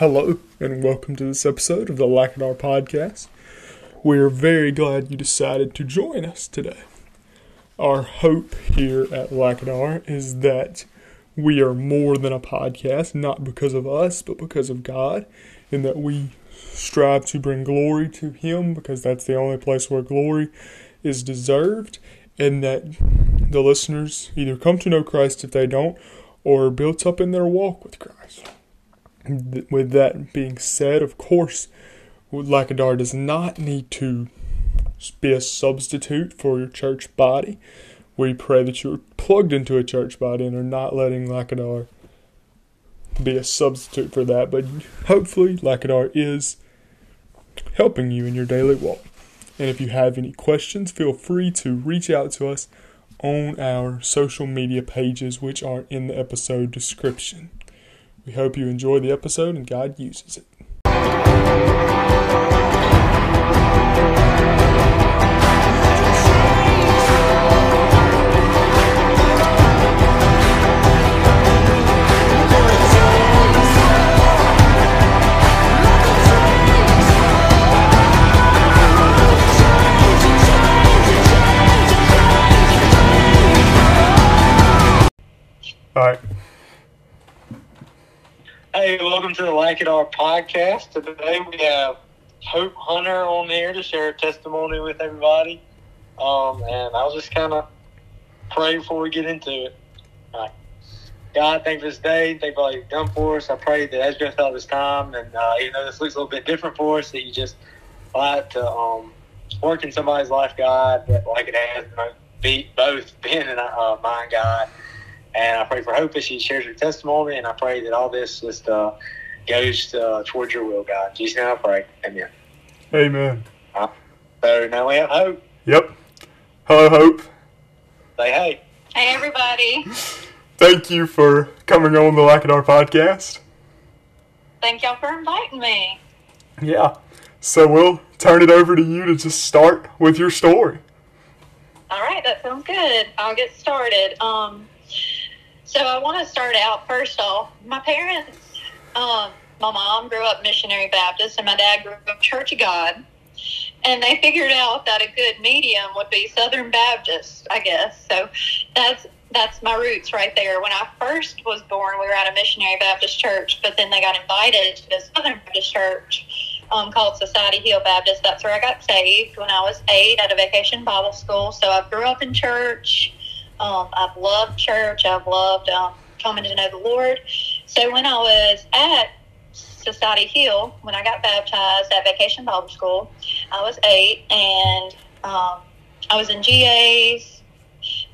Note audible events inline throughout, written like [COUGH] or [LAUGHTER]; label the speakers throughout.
Speaker 1: Hello, and welcome to this episode of the Lackadar Podcast. We're very glad you decided to join us today. Our hope here at Lackadar is that we are more than a podcast, not because of us, but because of God, and that we strive to bring glory to Him because that's the only place where glory is deserved, and that the listeners either come to know Christ if they don't, or are built up in their walk with Christ with that being said, of course, Lackadar does not need to be a substitute for your church body. We pray that you're plugged into a church body and are not letting Lackadar be a substitute for that. But hopefully, Lackadar is helping you in your daily walk. And if you have any questions, feel free to reach out to us on our social media pages, which are in the episode description. We hope you enjoy the episode and God uses it.
Speaker 2: It All podcast. Today we have Hope Hunter on here to share a testimony with everybody. Um, and I'll just kind of pray before we get into it. All right. God, thank you for this day. Thank you for all you've done for us. I pray that as you throughout this time, and uh, even though this looks a little bit different for us, that you just allow to um, work in somebody's life, God, like it has be both [LAUGHS] Ben and uh, mine, God. And I pray for Hope as she shares her testimony, and I pray that all this just uh, goes uh, towards your will, God. In Jesus' name I pray. Amen.
Speaker 1: Amen.
Speaker 2: Uh, so now we have Hope.
Speaker 1: Yep. Hello, Hope.
Speaker 2: Say hey.
Speaker 3: Hey, everybody.
Speaker 1: Thank you for coming on the Lackadar podcast.
Speaker 3: Thank y'all for inviting me.
Speaker 1: Yeah. So we'll turn it over to you to just start with your story.
Speaker 3: All right, that sounds good. I'll get started. Um, so I want to start out first off. My parents, um, my mom grew up missionary Baptist, and my dad grew up Church of God. And they figured out that a good medium would be Southern Baptist, I guess. So that's that's my roots right there. When I first was born, we were at a missionary Baptist church, but then they got invited to a Southern Baptist church um, called Society Hill Baptist. That's where I got saved when I was eight at a vacation Bible school. So I grew up in church. Um, I've loved church. I've loved um, coming to know the Lord. So when I was at Society Hill, when I got baptized at Vacation Bible School, I was eight, and um, I was in GAs.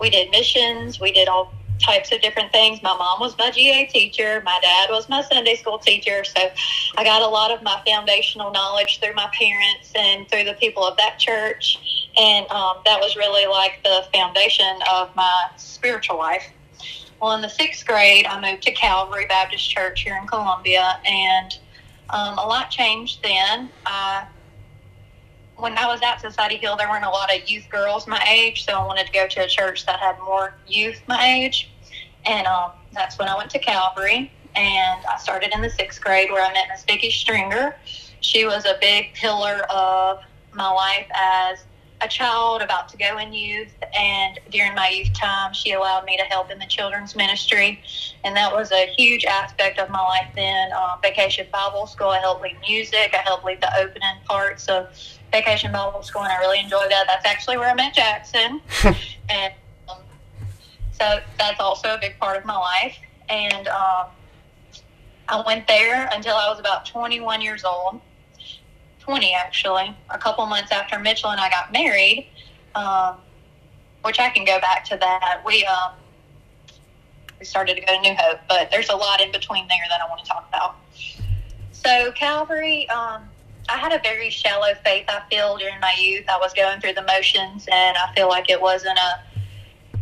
Speaker 3: We did missions. We did all types of different things. My mom was my GA teacher. My dad was my Sunday school teacher. So I got a lot of my foundational knowledge through my parents and through the people of that church. And um, that was really like the foundation of my spiritual life. Well, in the sixth grade, I moved to Calvary Baptist Church here in Columbia, and um, a lot changed then. I when I was at Society Hill, there weren't a lot of youth girls my age, so I wanted to go to a church that had more youth my age. And um, that's when I went to Calvary. And I started in the sixth grade where I met Miss Vicki Stringer. She was a big pillar of my life as a child about to go in youth. And during my youth time, she allowed me to help in the children's ministry. And that was a huge aspect of my life then. Uh, Vacation Bible School, I helped lead music, I helped lead the opening parts of Vacation Bible School, and I really enjoyed that. That's actually where I met Jackson. [LAUGHS] and um, so that's also a big part of my life. And um, I went there until I was about 21 years old. 20 actually, a couple months after Mitchell and I got married, um, which I can go back to that. We um, we started to go to New Hope, but there's a lot in between there that I want to talk about. So Calvary, um, I had a very shallow faith. I feel during my youth, I was going through the motions, and I feel like it wasn't a.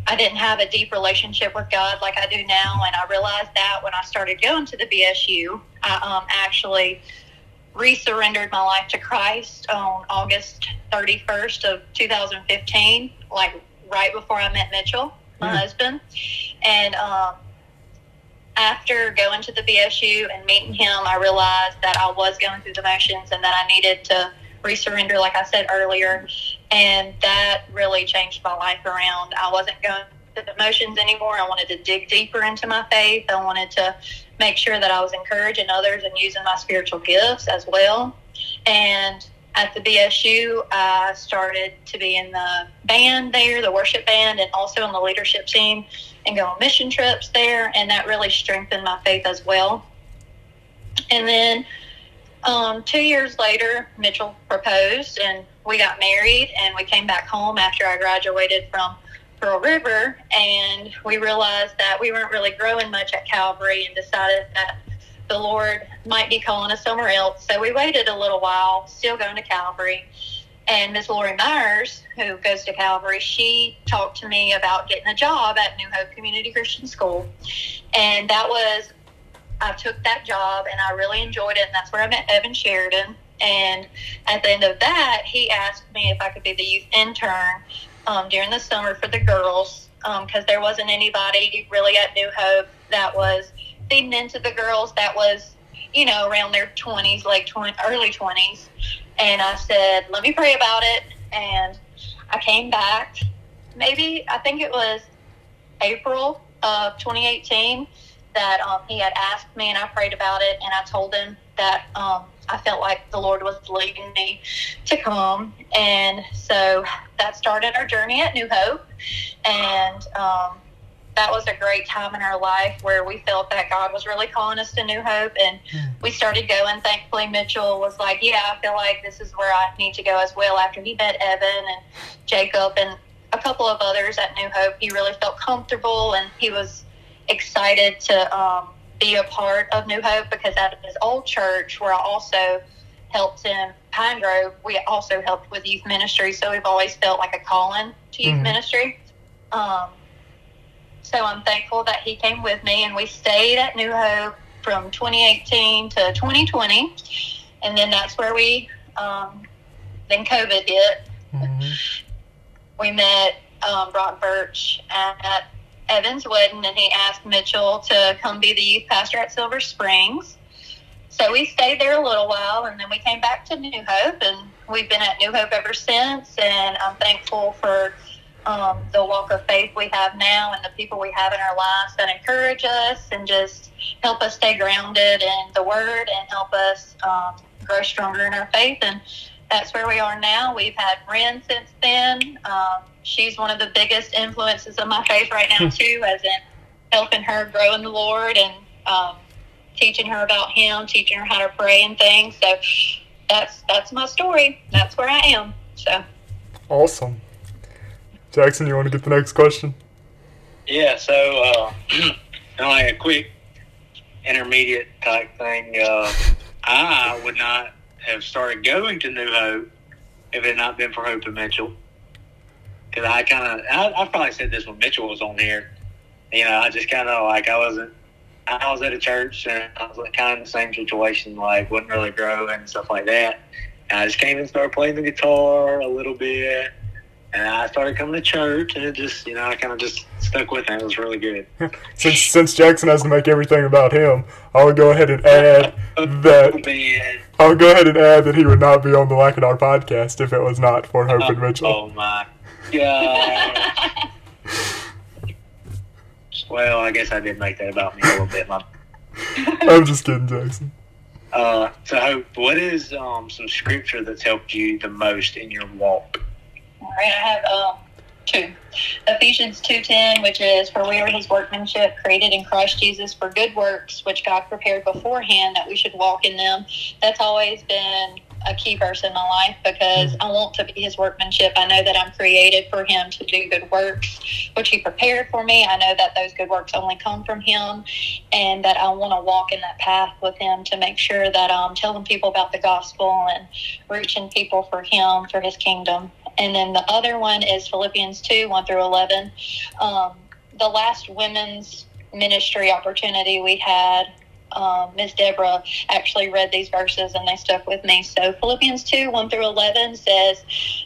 Speaker 3: I didn't have a deep relationship with God like I do now, and I realized that when I started going to the BSU, I um, actually resurrendered my life to Christ on August 31st of 2015, like right before I met Mitchell, my
Speaker 1: Hmm.
Speaker 3: husband. And um, after going to the BSU and meeting him, I realized that I was going through the motions and that I needed to resurrender, like I said earlier. And that really changed my life around. I wasn't going through the motions anymore. I wanted to dig deeper into my faith. I wanted to make sure that I was encouraging others and using my spiritual gifts as well. And at the BSU, I started to be in the band there, the worship band, and also on the leadership team and go on mission trips there. And that really strengthened my faith as well. And then um, two years later, Mitchell proposed and we got married and we came back home after I graduated from Pearl River. And we realized that we weren't really growing much at Calvary and decided that the Lord might be calling us somewhere else. So we waited a little while, still going to Calvary. And Miss Lori Myers, who goes to Calvary, she talked to me about getting a job at New Hope Community Christian School. And that was, I took that job and I really enjoyed it. And that's where I met Evan Sheridan. And at the end of that, he asked me if I could be the youth intern um, during the summer for the girls because um, there wasn't anybody really at New Hope that was feeding into the girls that was, you know, around their 20s, like 20, early 20s. And I said, let me pray about it. And I came back, maybe, I think it was April of 2018 that um, he had asked me and I prayed about it. And I told him that um, I felt like the Lord was leading me to come. And so that started our journey at New Hope. And um, that was a great time in our life where we felt that God was really calling us to New Hope. And mm. we started going. Thankfully, Mitchell was like, Yeah, I feel like this is where I need to go as well. After he met Evan and Jacob and a couple of others at New Hope, he really felt comfortable and he was excited to um, be a part of New Hope because out of his old church, where I also helped in Pine Grove, we also helped with youth ministry. So we've always felt like a calling to youth mm-hmm. ministry. Um, so I'm thankful that he came with me, and we stayed at New Hope from 2018 to 2020, and then that's where we um, then COVID hit. Mm-hmm. We met um, Brock Birch at Evan's wedding, and he asked Mitchell to come be the youth pastor at Silver Springs. So we stayed there a little while, and then we came back to New Hope, and we've been at New Hope ever since. And I'm thankful for um, the walk of faith we have now and the people we have in our lives that encourage us and just help us stay grounded in the Word and help us um, grow stronger in our faith. And that's where we are now. We've had Ren since then. Um, she's one of the biggest influences of my faith right now, too, as in helping her grow in the Lord and um, teaching her about Him, teaching her how to pray and things. So that's that's my story. That's where I am. So
Speaker 1: awesome. Jackson, you want to get the next question?
Speaker 2: Yeah, so uh, [CLEARS THROAT] like a quick intermediate type thing. Uh, I would not have started going to New Hope if it had not been for Hope and Mitchell. Because I kind of, I, I probably said this when Mitchell was on here. You know, I just kind of like I wasn't. I was at a church and I was kind of the same situation, like wasn't really growing and stuff like that. And I just came and started playing the guitar a little bit and I started coming to church, and it just, you know, I kind of just stuck with it. It was really good. [LAUGHS]
Speaker 1: since since Jackson has to make everything about him, I would go ahead and add that. [LAUGHS] I would go ahead and add that he would not be on the Lackadar podcast if it was not for Hope and oh, Mitchell.
Speaker 2: Oh my god! [LAUGHS] well, I guess I did make that about me a little bit. My... [LAUGHS]
Speaker 1: I'm just kidding, Jackson.
Speaker 2: Uh, so, Hope, what is um, some scripture that's helped you the most in your walk?
Speaker 3: All right, I have um, two. Ephesians 2.10, which is, For we are his workmanship, created in Christ Jesus for good works, which God prepared beforehand that we should walk in them. That's always been a key verse in my life because hmm. I want to be his workmanship. I know that I'm created for him to do good works, which he prepared for me. I know that those good works only come from him and that I want to walk in that path with him to make sure that I'm telling people about the gospel and reaching people for him, for his kingdom. And then the other one is Philippians 2 1 through 11. Um, the last women's ministry opportunity we had, um, Miss Deborah actually read these verses and they stuck with me. So Philippians 2 1 through 11 says,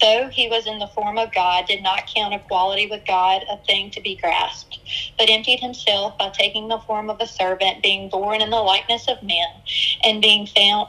Speaker 3: though he was in the form of God, did not count equality with God a thing to be grasped, but emptied himself by taking the form of a servant, being born in the likeness of men, and being found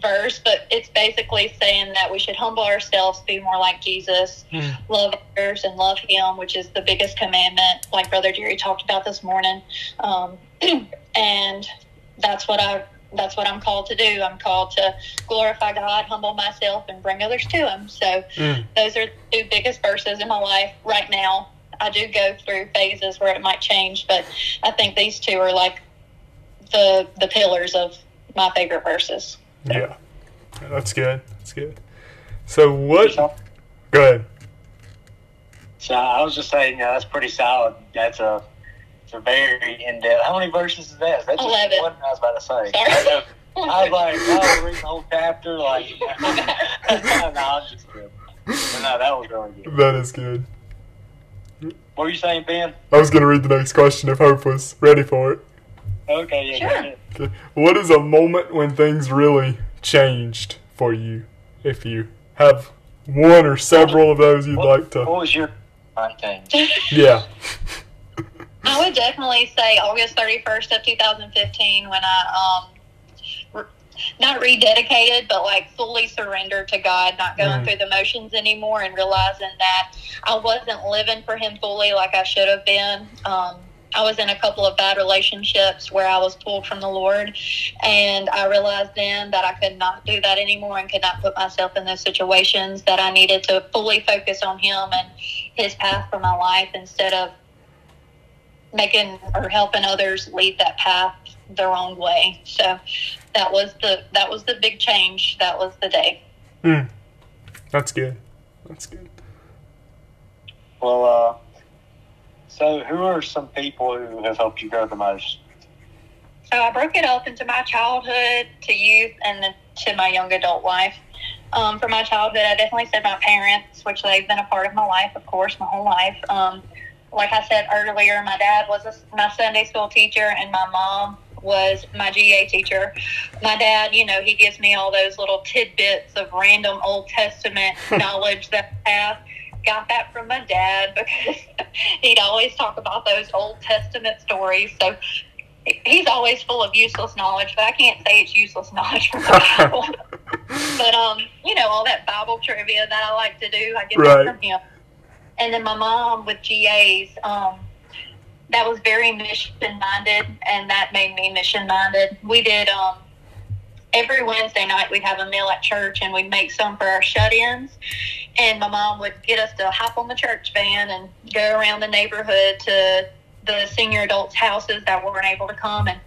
Speaker 3: verse, but it's basically saying that we should humble ourselves, be more like Jesus,
Speaker 1: Mm.
Speaker 3: love others, and love Him, which is the biggest commandment, like Brother Jerry talked about this morning. Um, [CLEARS THROAT] and that's what I. That's what I'm called to do. I'm called to glorify God, humble myself, and bring others to Him. So,
Speaker 1: Mm.
Speaker 3: those are the two biggest verses in my life right now. I do go through phases where it might change, but I think these two are like the the pillars of my favorite verses.
Speaker 1: Yeah. That's good. That's good. So what? Go ahead.
Speaker 2: So I was just saying, yeah, that's pretty solid. That's a, it's a very in depth. How many verses is that? that? Is that just
Speaker 3: Eleven.
Speaker 2: one? I was about to say.
Speaker 3: Sorry.
Speaker 2: I, know- I was like, oh, read the whole chapter. Like, [LAUGHS] [LAUGHS] no, I'm just kidding. But no, that was really good.
Speaker 1: That is good.
Speaker 2: What were you saying, Ben?
Speaker 1: I was going to read the next question if Hope was ready for it.
Speaker 2: Okay, yeah,
Speaker 3: Sure.
Speaker 1: Okay. What is a moment when things really changed for you? If you have one or several of those you'd
Speaker 2: What,
Speaker 1: like to.
Speaker 2: what was your thing? [LAUGHS]
Speaker 1: Yeah.
Speaker 3: I would definitely say August 31st of 2015 when I, um, re- not rededicated, but like fully surrendered to God, not going
Speaker 1: Mm.
Speaker 3: through the motions anymore and realizing that I wasn't living for Him fully like I should have been. Um, I was in a couple of bad relationships where I was pulled from the Lord, and I realized then that I could not do that anymore and could not put myself in those situations. That I needed to fully focus on Him and His path for my life instead of making or helping others lead that path the wrong way. So that was the that was the big change. That was the day.
Speaker 1: Mm. That's good. That's good.
Speaker 2: Well, uh, so who are some people who have helped you grow the most?
Speaker 3: So I broke it up into my childhood to youth and to my young adult life. Um, for my childhood, I definitely said my parents, which they've been a part of my life, of course, my whole life. Um, like I said earlier, my dad was a, my Sunday school teacher, and my mom was my GA teacher. My dad, you know, he gives me all those little tidbits of random Old Testament [LAUGHS] knowledge that I have. Got that from my dad because [LAUGHS] he'd always talk about those Old Testament stories. So he's always full of useless knowledge, but I can't say it's useless [LAUGHS] knowledge from the Bible. [LAUGHS] but um, you know, all that Bible trivia that I like to do, I get
Speaker 1: Right.
Speaker 3: that from him. And then my mom with GAs, um, that was very mission minded, and that made me mission minded. We did um, every Wednesday night we'd have a meal at church, and we'd make some for our shut-ins. And my mom would get us to hop on the church van and go around the neighborhood to the senior adults' houses that weren't able to come, and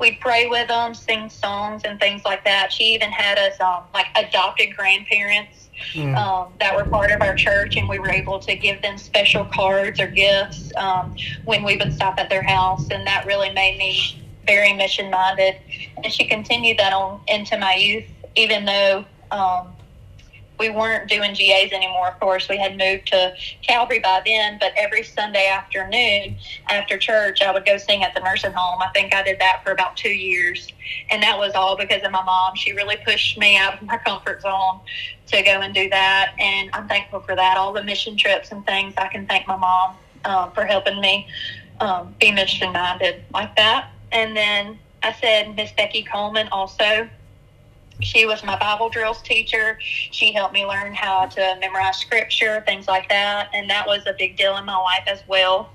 Speaker 3: we'd pray with them, sing songs, and things like that. She even had us um, like adopted grandparents
Speaker 1: Mm.
Speaker 3: um, that were part of our church, and we were able to give them special cards or gifts um, when we would stop at their house, and that really made me very mission minded. And she continued that on into my youth, even though um, we weren't doing GAs anymore. Of course, we had moved to Calvary by then, but every Sunday afternoon after church, I would go sing at the nursing home. I think I did that for about two years, and that was all because of my mom. She really pushed me out of my comfort zone to go and do that, and I'm thankful for that. All the mission trips and things, I can thank my mom um, for helping me um, be mission minded like that. And then I said Miss Becky Coleman also. she was my Bible drills teacher. She helped me learn how to memorize scripture, things like that. And that was a big deal in my life as well.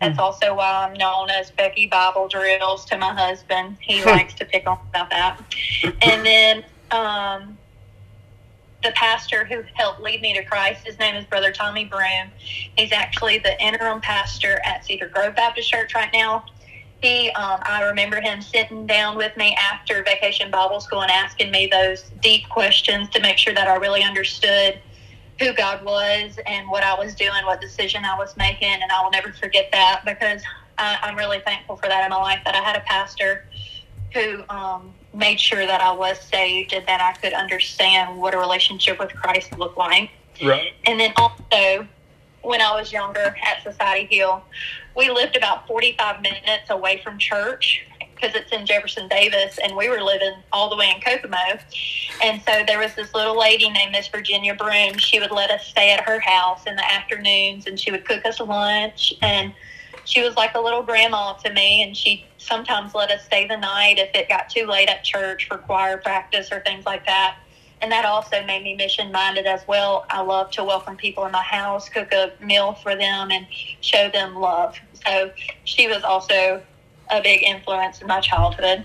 Speaker 3: That's also why I'm known as Becky Bible Drills to my husband. He likes to pick on about that. And then um, the pastor who helped lead me to Christ, his name is Brother Tommy Broom. He's actually the interim pastor at Cedar Grove Baptist Church right now. He, um, I remember him sitting down with me after Vacation Bible School and asking me those deep questions to make sure that I really understood who God was and what I was doing, what decision I was making, and I will never forget that because I, I'm really thankful for that in my life that I had a pastor who um, made sure that I was saved and that I could understand what a relationship with Christ looked like.
Speaker 1: Right.
Speaker 3: And then also, when I was younger at Society Hill, we lived about 45 minutes away from church because it's in Jefferson Davis, and we were living all the way in Kokomo. And so there was this little lady named Miss Virginia Broom. She would let us stay at her house in the afternoons, and she would cook us lunch. And she was like a little grandma to me, and she sometimes let us stay the night if it got too late at church for choir practice or things like that. And that also made me mission minded as well. I love to welcome people in my house, cook a meal for them, and show them love. So she was also a big influence in my childhood.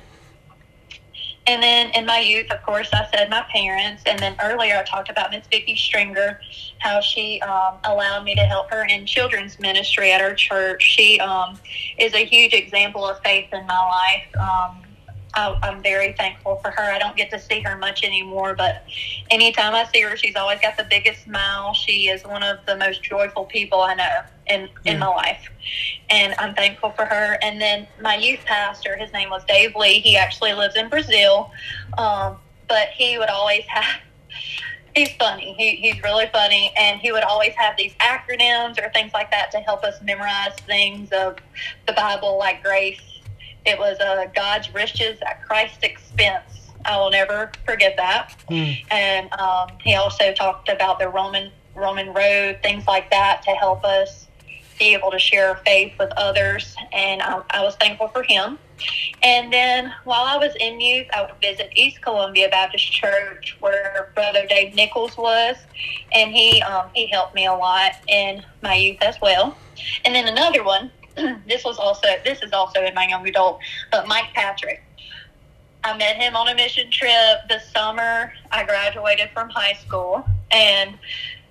Speaker 3: And then in my youth, of course, I said my parents. And then earlier, I talked about Miss Vicki Stringer, how she um, allowed me to help her in children's ministry at her church. She um, is a huge example of faith in my life. Um, I, I'm very thankful for her. I don't get to see her much anymore, but anytime I see her, she's always got the biggest smile. She is one of the most joyful people I know in in my life, and I'm thankful for her. And then my youth pastor, his name was Dave Lee. He actually lives in Brazil, um, but he would always have. He's funny. He, he's really funny, and he would always have these acronyms or things like that to help us memorize things of the Bible, like grace it was uh, God's riches at Christ's expense. I will never forget that.
Speaker 1: Mm.
Speaker 3: And um, he also talked about the Roman Roman road, things like that, to help us be able to share our faith with others. And I, I was thankful for him. And then while I was in youth, I would visit East Columbia Baptist Church, where Brother Dave Nichols was, and he um, he helped me a lot in my youth as well. And then another one [CLEARS THROAT] this was also this is also in my young adult, but Mike Patrick. I met him on a mission trip the summer I graduated from high school, and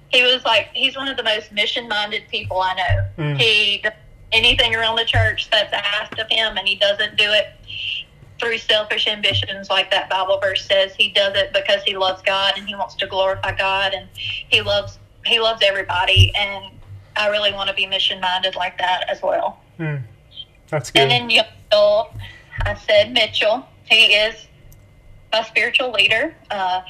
Speaker 3: he was like he's one of the most mission minded people I know.
Speaker 1: Mm.
Speaker 3: He anything around the church that's asked of him, and he doesn't do it through selfish ambitions, like that Bible verse says. He does it because he loves God and he wants to glorify God, and he loves he loves everybody and I really want to be mission minded like that as well.
Speaker 1: Mm. That's good.
Speaker 3: And then adult, I said Mitchell. He is my spiritual leader. Uh,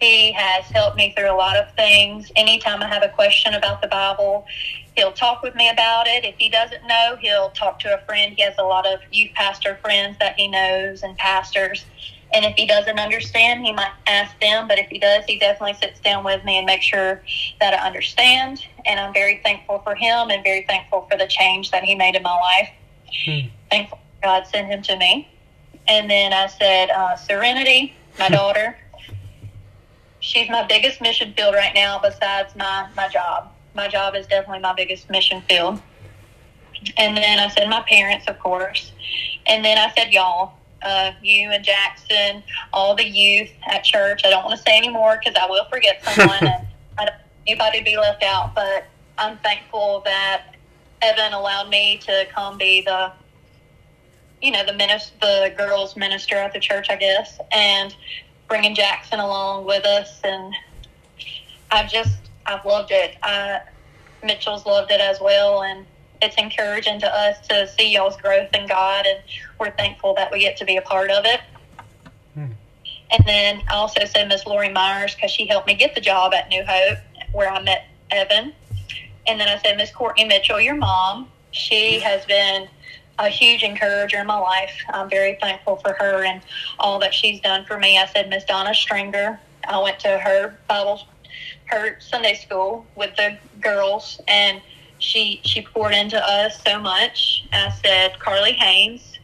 Speaker 3: he has helped me through a lot of things. Anytime I have a question about the Bible, he'll talk with me about it. If he doesn't know, he'll talk to a friend. He has a lot of youth pastor friends that he knows and pastors. And if he doesn't understand, he might ask them. But if he does, he definitely sits down with me and makes sure that I understand. And I'm very thankful for him and very thankful for the change that he made in my life.
Speaker 1: Hmm.
Speaker 3: Thankful God sent him to me. And then I said, uh, Serenity, my daughter. She's my biggest mission field right now besides my, my job. My job is definitely my biggest mission field. And then I said, my parents, of course. And then I said, y'all uh, you and Jackson, all the youth at church. I don't want to say anymore because I will forget [LAUGHS] someone and I don't want anybody to be left out. But I'm thankful that Evan allowed me to come be the, you know, the minister, the girls minister at the church, I guess, and bringing Jackson along with us. And I've just, I've loved it. I, Mitchell's loved it as well. And it's encouraging to us to see y'all's growth in God, and we're thankful that we get to be a part of it.
Speaker 1: Hmm.
Speaker 3: And then I also said Miss Lori Myers because she helped me get the job at New Hope where I met Evan. And then I said Miss Courtney Mitchell, your mom. She has been a huge encourager in my life. I'm very thankful for her and all that she's done for me. I said Miss Donna Stringer. I went to her Bible, her Sunday school with the girls, and she she poured into us so much. I said Carly Haynes.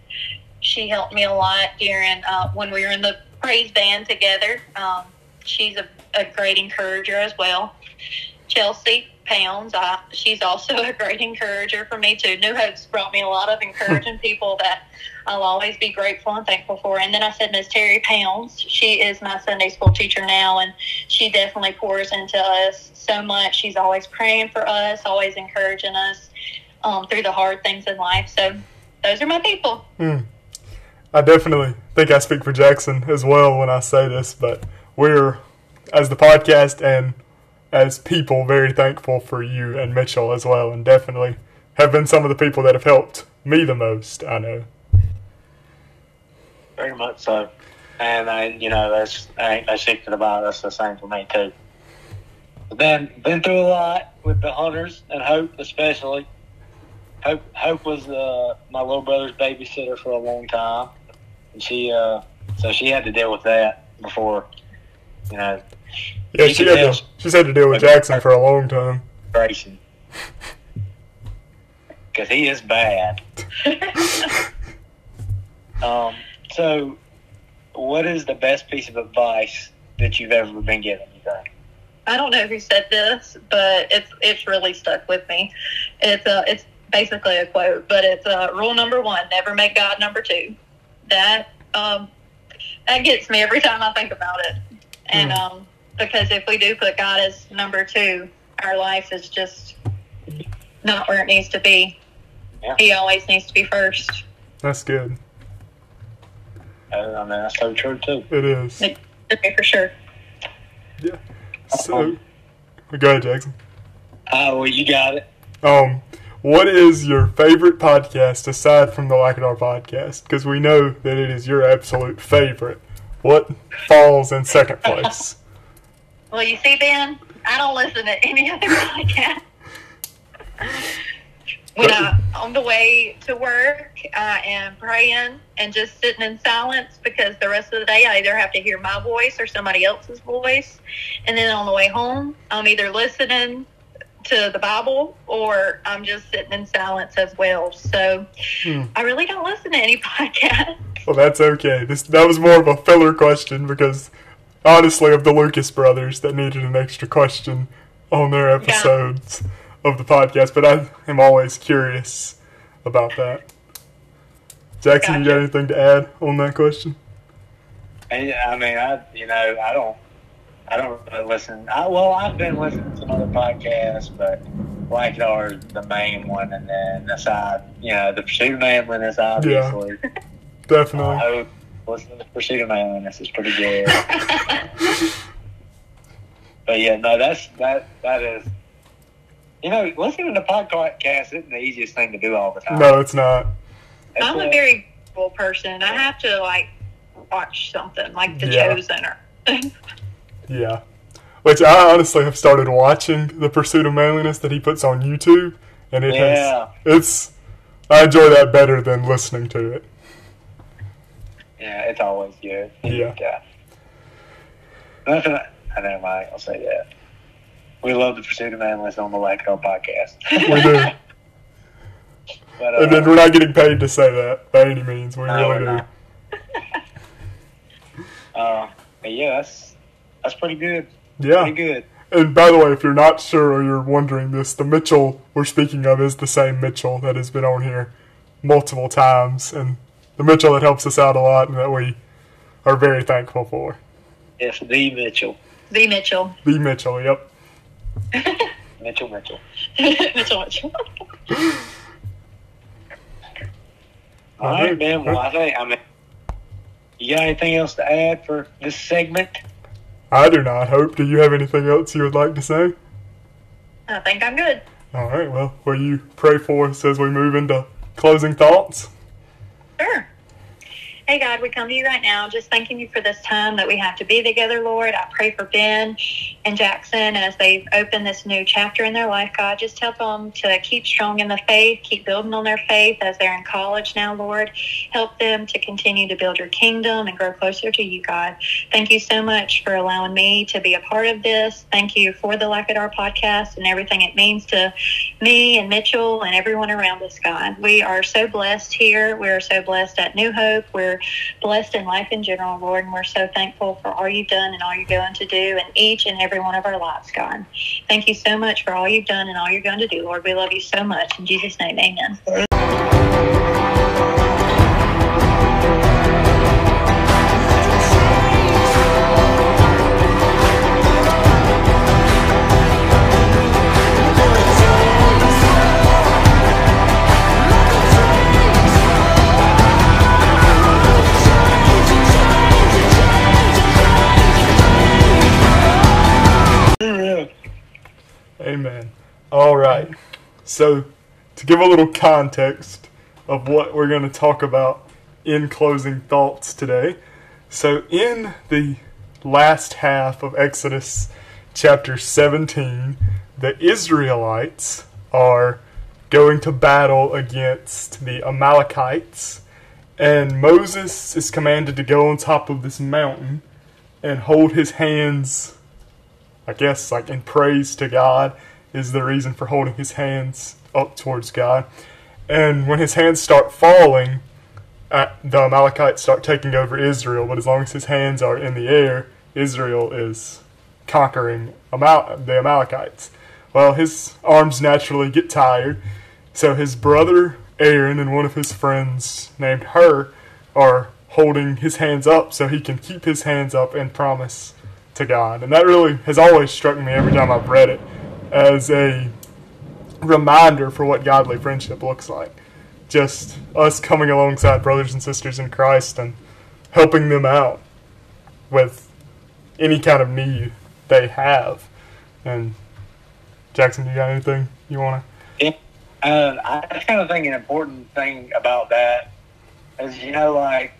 Speaker 3: She helped me a lot during uh, when we were in the praise band together. Um, she's a, a great encourager as well. Chelsea Pounds, I, she's also [LAUGHS] a great encourager for me too. New Hope's brought me a lot of encouraging people that I'll always be grateful and thankful for. And then I said Miss Terry Pounds. She is my Sunday school teacher now, and she definitely pours into us so much. She's always praying for us, always encouraging us um, through the hard things in life. So those are my people.
Speaker 1: Mm. I definitely think I speak for Jackson as well when I say this, but we're, as the podcast and as people, very thankful for you and Mitchell as well, and definitely have been some of the people that have helped me the most, I know.
Speaker 2: Very much so. And I, you know, that's I ain't no secret about it. That's the same for me too. But then been through a lot with the hunters and Hope especially. Hope Hope was uh, my little brother's babysitter for a long time, and she uh, so she had to deal with that before, you know.
Speaker 1: Yeah, she had to, she's had to deal with Jackson for a long time.
Speaker 2: Grayson, because [LAUGHS] he is bad. [LAUGHS] um. So, what is the best piece of advice that you've ever been given? You think?
Speaker 3: I don't know who said this, but it's it's really stuck with me. It's uh it's basically a quote, but it's uh, rule number one: never make God number two. That um that gets me every time I think about it, and mm. um because if we do put God as number two, our life is just not where it needs to be. Yeah. He always needs to be first.
Speaker 1: That's good.
Speaker 2: I mean, that's so true too.
Speaker 1: It is.
Speaker 3: Okay, for sure.
Speaker 1: Yeah. So, um, go ahead, Jackson.
Speaker 2: Oh, well, you got it.
Speaker 1: Um, what is your favorite podcast aside from the Lackadar podcast? Because we know that it is your absolute favorite. What falls in second place? [LAUGHS]
Speaker 3: well, you see, Ben, I don't listen to any [LAUGHS] other podcast when I on the way to work, I am praying and just sitting in silence because the rest of the day I either have to hear my voice or somebody else's voice, and then on the way home, I'm either listening to the Bible or I'm just sitting in silence as well. So hmm. I really don't listen to any [LAUGHS] podcasts.
Speaker 1: Well, that's okay. This that was more of a filler question because honestly, of the Lucas brothers that needed an extra question on their episodes. Yeah of the podcast, but I am always curious about that. Jackson, gotcha. you got anything to add on that question?
Speaker 2: I mean, I you know I don't I don't really listen. I, well, I've been listening to some other podcasts, but like ours, the main one, and then aside, you know, the Pursuit of Manliness, obviously.
Speaker 1: Yeah, definitely.
Speaker 2: Uh, listening to the Pursuit of Manliness is pretty good. [LAUGHS] but yeah, no, that's that that is you know, listening to podcast isn't the easiest thing to do all the time.
Speaker 1: No, it's not.
Speaker 3: I'm a very visual person. I have to like watch something like The yeah. Chosen or. [LAUGHS]
Speaker 1: yeah, which I honestly have started watching the Pursuit of Manliness that he puts on YouTube, and it yeah. has it's. I enjoy that better than listening to it.
Speaker 2: Yeah, it's always good.
Speaker 1: Yeah. yeah. [LAUGHS]
Speaker 2: Nothing. I never mind. I'll say that. We love the Pursuit of Manliness on the Lackadar podcast.
Speaker 1: we do. [LAUGHS] But, uh, and then we're not getting paid to say that by any means. We no, really
Speaker 2: do. [LAUGHS] uh, yeah, that's that's pretty good.
Speaker 1: Yeah,
Speaker 2: pretty good.
Speaker 1: And by the way, if you're not sure or you're wondering this, the Mitchell we're speaking of is the same Mitchell that has been on here multiple times, and the Mitchell that helps us out a lot and that we are very thankful for.
Speaker 2: Yes, the Mitchell.
Speaker 3: The Mitchell.
Speaker 1: The Mitchell. Yep. [LAUGHS]
Speaker 2: Mitchell, Mitchell.
Speaker 3: Mitchell, Mitchell. [LAUGHS]
Speaker 2: All right, man. Well, I think, I mean, you got anything else to add for this segment?
Speaker 1: I do not. Hope. Do you have anything else you would like to say?
Speaker 3: I think I'm good.
Speaker 1: All right. Well, will you pray for us as we move into closing thoughts?
Speaker 3: Hey, God, we come to you right now just thanking you for this time that we have to be together, Lord. I pray for Ben and Jackson as they open this new chapter in their life, God. Just help them to keep strong in the faith, keep building on their faith as they're in college now, Lord. Help them to continue to build your kingdom and grow closer to you, God. Thank you so much for allowing me to be a part of this. Thank you for the Lackadar podcast and everything it means to me and Mitchell and everyone around us, God. We are so blessed here. We are so blessed at New Hope. We're you're blessed in life in general, Lord. And we're so thankful for all you've done and all you're going to do in each and every one of our lives, God. Thank you so much for all you've done and all you're going to do, Lord. We love you so much. In Jesus' name, amen.
Speaker 1: So, to give a little context of what we're going to talk about in closing thoughts today. So, in the last half of Exodus chapter 17, the Israelites are going to battle against the Amalekites, and Moses is commanded to go on top of this mountain and hold his hands I guess like in praise to God is the reason for holding his hands up towards God. And when his hands start falling, uh, the Amalekites start taking over Israel. But as long as his hands are in the air, Israel is conquering Amal- the Amalekites. Well, his arms naturally get tired, so his brother Aaron and one of his friends named Hur are holding his hands up so he can keep his hands up and promise to God. And that really has always struck me every time I've read it as a reminder for what godly friendship looks like. Just us coming alongside brothers and sisters in Christ and helping them out with any kind of need they have. And Jackson, do you got anything you want
Speaker 2: to? Uh, I kind of think an important thing about that is, you know, like,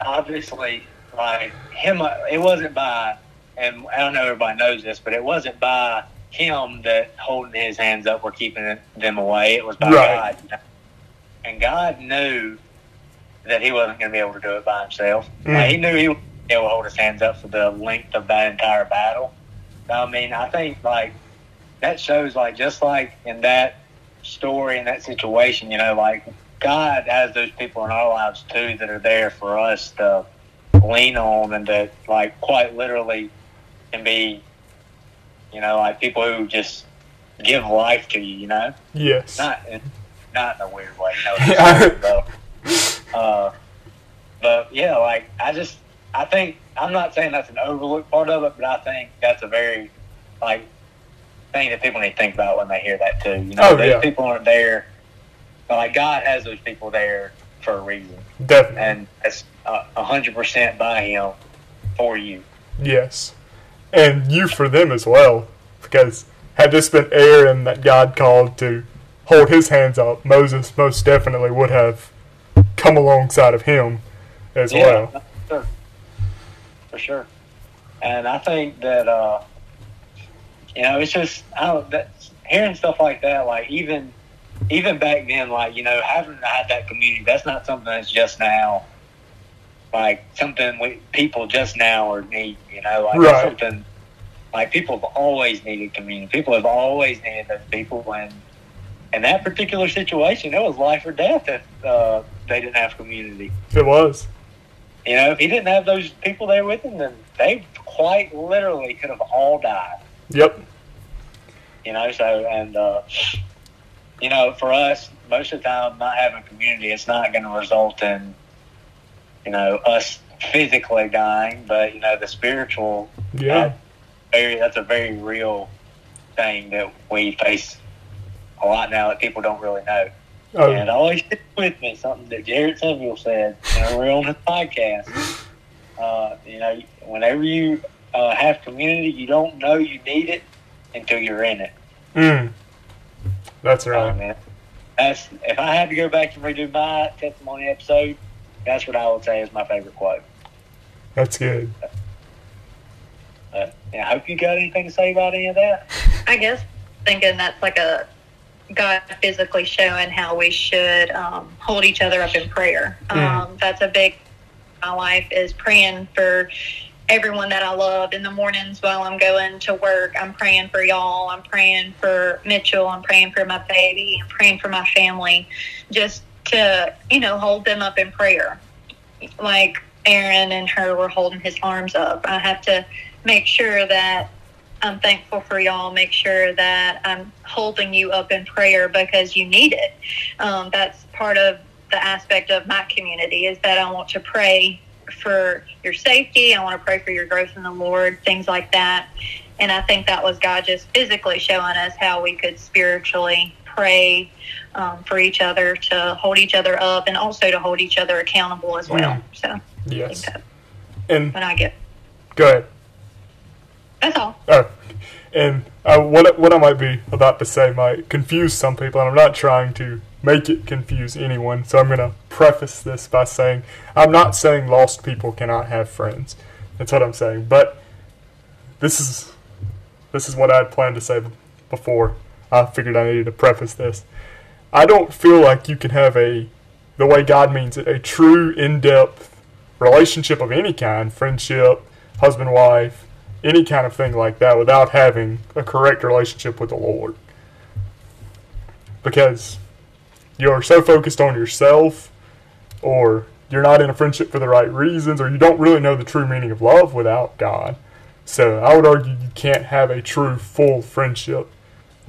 Speaker 2: obviously, like him. It wasn't by, and I don't know if everybody knows this, but it wasn't by him that holding his hands up were keeping them away. It was by
Speaker 1: right.
Speaker 2: God, and God knew that he wasn't going to be able to do it by himself. Mm. Like, he knew he would be able to hold his hands up for the length of that entire battle. I mean, I think like that shows like just like in that story in that situation, you know, like God has those people in our lives too that are there for us to lean on and that like quite literally can be you know like people who just give life to you you know?
Speaker 1: Yes.
Speaker 2: Not in, not in a weird way. No. [LAUGHS] uh, but yeah like i just i think i'm not saying that's an overlooked part of it but i think that's a very like thing that people need to think about when they hear that too you know?
Speaker 1: Oh,
Speaker 2: those
Speaker 1: yeah.
Speaker 2: people aren't there but like god has those people there for a reason.
Speaker 1: Definitely.
Speaker 2: And a hundred percent by him for you.
Speaker 1: Yes, and you for them as well, because had this been Aaron that God called to hold his hands up, Moses most definitely would have come alongside of him as
Speaker 2: yeah,
Speaker 1: well.
Speaker 2: Sure. For sure, and I think that uh, you know it's just I don't that hearing stuff like that, like even even back then, like you know having had that community, that's not something that's just now like something we people just now are need, you know, like
Speaker 1: right.
Speaker 2: something like people have always needed community. People have always needed those people, and in that particular situation, it was life or death if uh, they didn't have community.
Speaker 1: It was.
Speaker 2: You know, if he didn't have those people there with him, then they quite literally could have all died.
Speaker 1: Yep.
Speaker 2: You know, so and uh, you know, for us, most of the time, not having community, it's not going to result in you know, us physically dying, but you know, the spiritual.
Speaker 1: Yeah.
Speaker 2: very, that's a very real thing that we face a lot now that people don't really know.
Speaker 1: Oh.
Speaker 2: And always with me something that Jared Samuel said. Know, we're on the podcast. Uh, you know, whenever you uh, have community, you don't know you need it until you're in it.
Speaker 1: Mm. That's right.
Speaker 2: Oh, man. That's if I had to go back and redo my testimony episode, that's what I would say is my favorite quote.
Speaker 1: That's good.
Speaker 2: Uh, yeah, I hope you got anything to say about any of that.
Speaker 3: I guess thinking that's like a God physically showing how we should um, hold each other up in prayer.
Speaker 1: Mm.
Speaker 3: Um, that's a big my life is praying for everyone that I love in the mornings while I'm going to work. I'm praying for y'all. I'm praying for Mitchell. I'm praying for my baby. I'm praying for my family. Just to, you know, hold them up in prayer. like Aaron and Hur were holding his arms up. I have to make sure that I'm thankful for y'all. Make sure that I'm holding you up in prayer because you need it. Um, that's part of the aspect of my community is that I want to pray for your safety. I want to pray for your growth in the Lord, things like that. And I think that was God just physically showing us how we could spiritually pray um, for each other, to hold each other up, and also to hold each other accountable as well.
Speaker 1: Mm.
Speaker 3: So
Speaker 1: Yes.
Speaker 3: that
Speaker 1: And
Speaker 3: when I get
Speaker 1: go ahead.
Speaker 3: that's all.
Speaker 1: Oh, and uh, what what I might be about to say might confuse some people, and I'm not trying to make it confuse anyone. So I'm going to preface this by saying I'm not saying lost people cannot have friends. That's what I'm saying. But this is this is what I had planned to say before. I figured I needed to preface this. I don't feel like you can have a the way God means it, a true in-depth relationship of any kind, friendship, husband wife, any kind of thing like that without having a correct relationship with the Lord. Because you're so focused on yourself, or you're not in a friendship for the right reasons, or you don't really know the true meaning of love without God. So I would argue you can't have a true, full friendship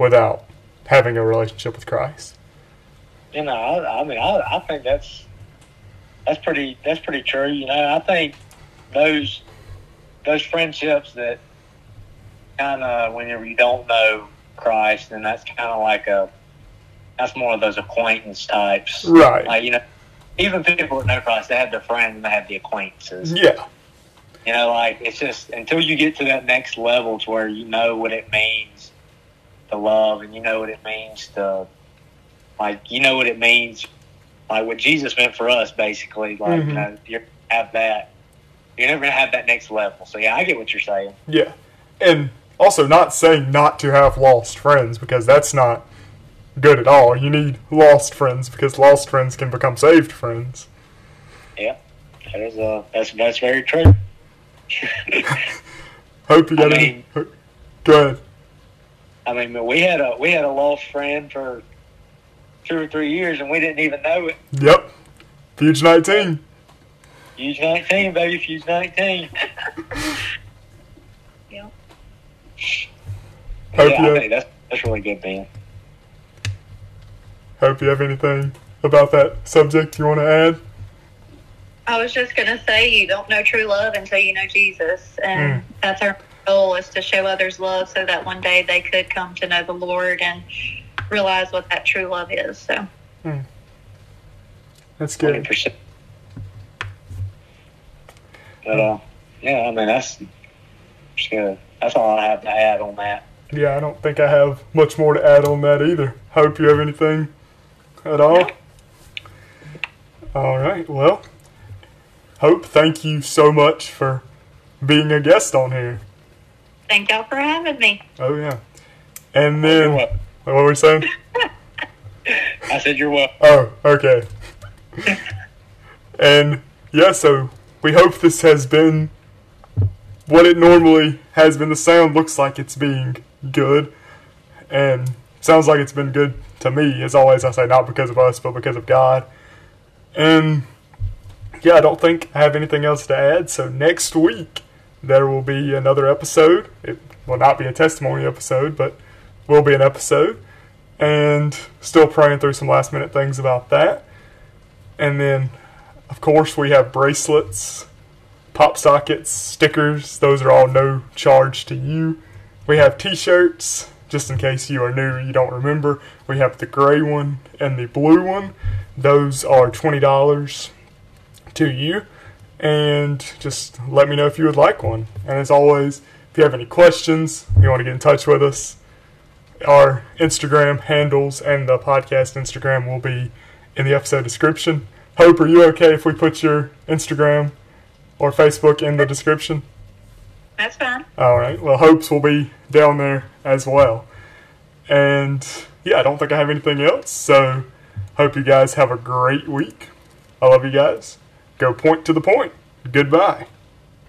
Speaker 1: without having a relationship with Christ.
Speaker 2: You know, I, I mean, I, I think that's that's pretty that's pretty true. You know, I think those those friendships that kind of whenever you don't know Christ, then that's kind of like a that's more of those acquaintance types.
Speaker 1: Right.
Speaker 2: Like you know, even people that know Christ, they have their friends and they have the acquaintances.
Speaker 1: Yeah.
Speaker 2: You know, like it's just until you get to that next level to where you know what it means to love and you know what it means to like you know what it means like what Jesus meant for us basically. Like
Speaker 1: Mhm.
Speaker 2: you know, you have that you're never gonna have that next level. So yeah, I get what you're saying.
Speaker 1: Yeah. And also not saying not to have lost friends because that's not good at all. You need lost friends because lost friends can become saved friends.
Speaker 2: Yeah. That is uh that's that's very true. [LAUGHS] [LAUGHS]
Speaker 1: Hope you got
Speaker 2: I
Speaker 1: any. Go ahead.
Speaker 2: I mean we had a we had a lost friend for two or three years and we didn't even know it.
Speaker 1: Yep. Fuge 19.
Speaker 2: Fuse nineteen, baby, Fuse nineteen. [LAUGHS]
Speaker 3: Yeah.
Speaker 1: Hope
Speaker 2: yeah,
Speaker 1: you
Speaker 2: I
Speaker 1: have-
Speaker 2: think that's that's really good, Ben.
Speaker 1: Hope you have anything about that subject you want to add.
Speaker 3: I was just gonna say you don't know true love until you know Jesus, and hmm. that's our goal is to show others love so that one day they could come to know the Lord and realize what that true love is. So
Speaker 1: That's
Speaker 2: Hundred
Speaker 1: good.
Speaker 2: percent. But uh, yeah, I mean that's that's good. That's all I have to add on that.
Speaker 1: Yeah, I don't think I have much more to add on that either. Hope you have anything at all. All right. Well, Hope, thank you so much for being a guest on here.
Speaker 3: Thank y'all for having me.
Speaker 1: Oh yeah. And then
Speaker 2: welcome.
Speaker 1: what were we saying? [LAUGHS]
Speaker 2: I said you're welcome.
Speaker 1: Oh, okay. [LAUGHS] and yeah, so we hope this has been what it normally has been. The sound looks like it's being good, and sounds like it's been good to me. As always, I say not because of us, but because of God. And yeah, I don't think I have anything else to add. So next week there will be another episode. It will not be a testimony episode, but will be an episode and still praying through some last minute things about that. And then, of course, we have bracelets, pop sockets, stickers. Those are all no charge to you. We have t shirts, just in case you are new, you don't remember. We have the gray one and the blue one. Those are $20 to you. And just let me know if you would like one. And as always, if you have any questions, you want to get in touch with us, our Instagram handles and the podcast Instagram will be in the episode description. Hope, are you okay if we put your Instagram or Facebook in the description?
Speaker 3: That's fine.
Speaker 1: All right. Well, Hope's will be down there as well. And yeah, I don't think I have anything else. So hope you guys have a great week. I love you guys. Go point to the point. Goodbye.